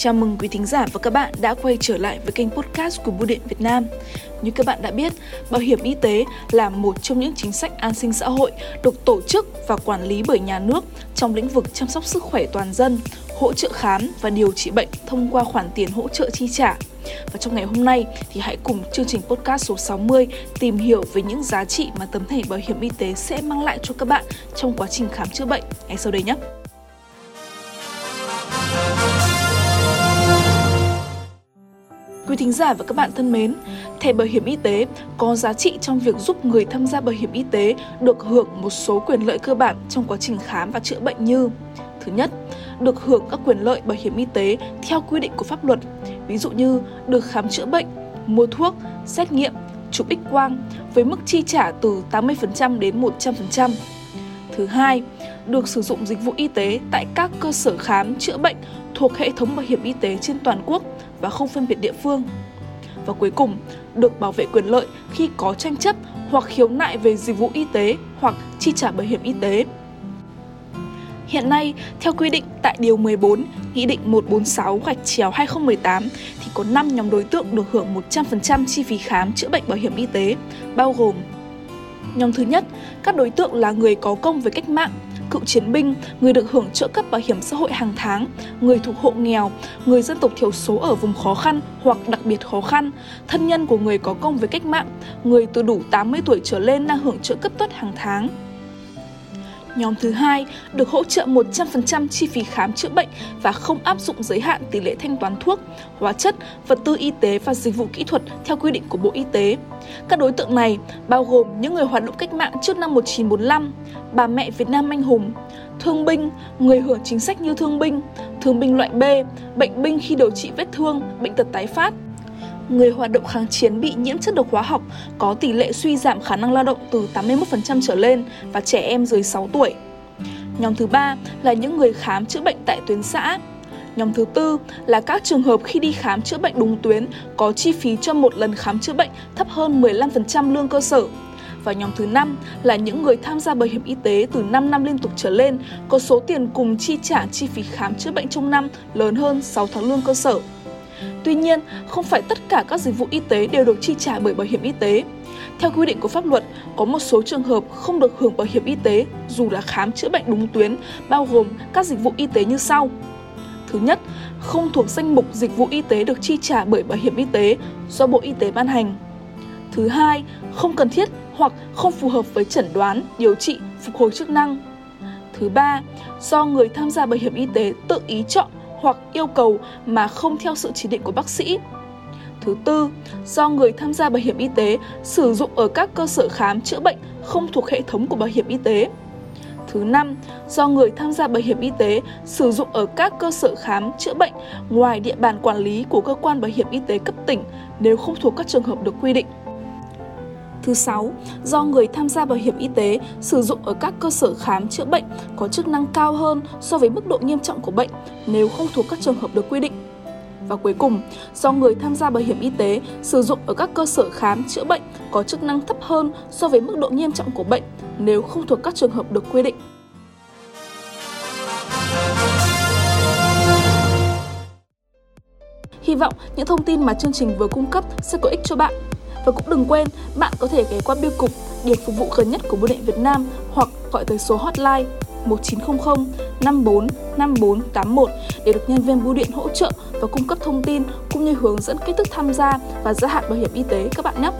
Chào mừng quý thính giả và các bạn đã quay trở lại với kênh podcast của Bưu điện Việt Nam. Như các bạn đã biết, bảo hiểm y tế là một trong những chính sách an sinh xã hội được tổ chức và quản lý bởi nhà nước trong lĩnh vực chăm sóc sức khỏe toàn dân, hỗ trợ khám và điều trị bệnh thông qua khoản tiền hỗ trợ chi trả. Và trong ngày hôm nay thì hãy cùng chương trình podcast số 60 tìm hiểu về những giá trị mà tấm thẻ bảo hiểm y tế sẽ mang lại cho các bạn trong quá trình khám chữa bệnh ngay sau đây nhé. Quý thính giả và các bạn thân mến, thẻ bảo hiểm y tế có giá trị trong việc giúp người tham gia bảo hiểm y tế được hưởng một số quyền lợi cơ bản trong quá trình khám và chữa bệnh như Thứ nhất, được hưởng các quyền lợi bảo hiểm y tế theo quy định của pháp luật, ví dụ như được khám chữa bệnh, mua thuốc, xét nghiệm, chụp X quang với mức chi trả từ 80% đến 100%. Thứ hai, được sử dụng dịch vụ y tế tại các cơ sở khám chữa bệnh thuộc hệ thống bảo hiểm y tế trên toàn quốc và không phân biệt địa phương. Và cuối cùng, được bảo vệ quyền lợi khi có tranh chấp hoặc khiếu nại về dịch vụ y tế hoặc chi trả bảo hiểm y tế. Hiện nay, theo quy định tại Điều 14, Nghị định 146 gạch chéo 2018 thì có 5 nhóm đối tượng được hưởng 100% chi phí khám chữa bệnh bảo hiểm y tế, bao gồm Nhóm thứ nhất, các đối tượng là người có công với cách mạng, cựu chiến binh, người được hưởng trợ cấp bảo hiểm xã hội hàng tháng, người thuộc hộ nghèo, người dân tộc thiểu số ở vùng khó khăn hoặc đặc biệt khó khăn, thân nhân của người có công với cách mạng, người từ đủ 80 tuổi trở lên đang hưởng trợ cấp tuất hàng tháng. Nhóm thứ hai được hỗ trợ 100% chi phí khám chữa bệnh và không áp dụng giới hạn tỷ lệ thanh toán thuốc, hóa chất, vật tư y tế và dịch vụ kỹ thuật theo quy định của Bộ Y tế. Các đối tượng này bao gồm những người hoạt động cách mạng trước năm 1945, bà mẹ Việt Nam anh hùng, thương binh, người hưởng chính sách như thương binh, thương binh loại B, bệnh binh khi điều trị vết thương, bệnh tật tái phát, người hoạt động kháng chiến bị nhiễm chất độc hóa học, có tỷ lệ suy giảm khả năng lao động từ 81% trở lên và trẻ em dưới 6 tuổi. Nhóm thứ ba là những người khám chữa bệnh tại tuyến xã. Nhóm thứ tư là các trường hợp khi đi khám chữa bệnh đúng tuyến, có chi phí cho một lần khám chữa bệnh thấp hơn 15% lương cơ sở. Và nhóm thứ năm là những người tham gia bảo hiểm y tế từ 5 năm liên tục trở lên, có số tiền cùng chi trả chi phí khám chữa bệnh trong năm lớn hơn 6 tháng lương cơ sở. Tuy nhiên, không phải tất cả các dịch vụ y tế đều được chi trả bởi bảo hiểm y tế. Theo quy định của pháp luật, có một số trường hợp không được hưởng bảo hiểm y tế dù là khám chữa bệnh đúng tuyến, bao gồm các dịch vụ y tế như sau. Thứ nhất, không thuộc danh mục dịch vụ y tế được chi trả bởi bảo hiểm y tế do Bộ Y tế ban hành. Thứ hai, không cần thiết hoặc không phù hợp với chẩn đoán, điều trị, phục hồi chức năng. Thứ ba, do người tham gia bảo hiểm y tế tự ý chọn hoặc yêu cầu mà không theo sự chỉ định của bác sĩ. Thứ tư, do người tham gia bảo hiểm y tế sử dụng ở các cơ sở khám chữa bệnh không thuộc hệ thống của bảo hiểm y tế. Thứ năm, do người tham gia bảo hiểm y tế sử dụng ở các cơ sở khám chữa bệnh ngoài địa bàn quản lý của cơ quan bảo hiểm y tế cấp tỉnh nếu không thuộc các trường hợp được quy định. Thứ sáu, do người tham gia bảo hiểm y tế sử dụng ở các cơ sở khám chữa bệnh có chức năng cao hơn so với mức độ nghiêm trọng của bệnh nếu không thuộc các trường hợp được quy định. Và cuối cùng, do người tham gia bảo hiểm y tế sử dụng ở các cơ sở khám chữa bệnh có chức năng thấp hơn so với mức độ nghiêm trọng của bệnh nếu không thuộc các trường hợp được quy định. Hy vọng những thông tin mà chương trình vừa cung cấp sẽ có ích cho bạn và cũng đừng quên, bạn có thể ghé qua biêu cục, điểm phục vụ gần nhất của Bưu điện Việt Nam hoặc gọi tới số hotline 1900 54 5481 để được nhân viên bưu điện hỗ trợ và cung cấp thông tin cũng như hướng dẫn cách thức tham gia và gia hạn bảo hiểm y tế các bạn nhé.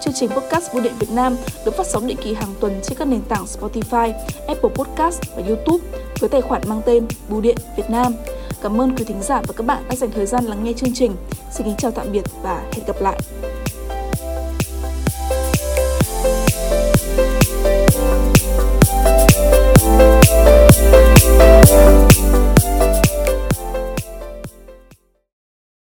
Chương trình podcast Bưu điện Việt Nam được phát sóng định kỳ hàng tuần trên các nền tảng Spotify, Apple Podcast và YouTube với tài khoản mang tên Bưu điện Việt Nam. Cảm ơn quý thính giả và các bạn đã dành thời gian lắng nghe chương trình. Xin kính chào tạm biệt và hẹn gặp lại.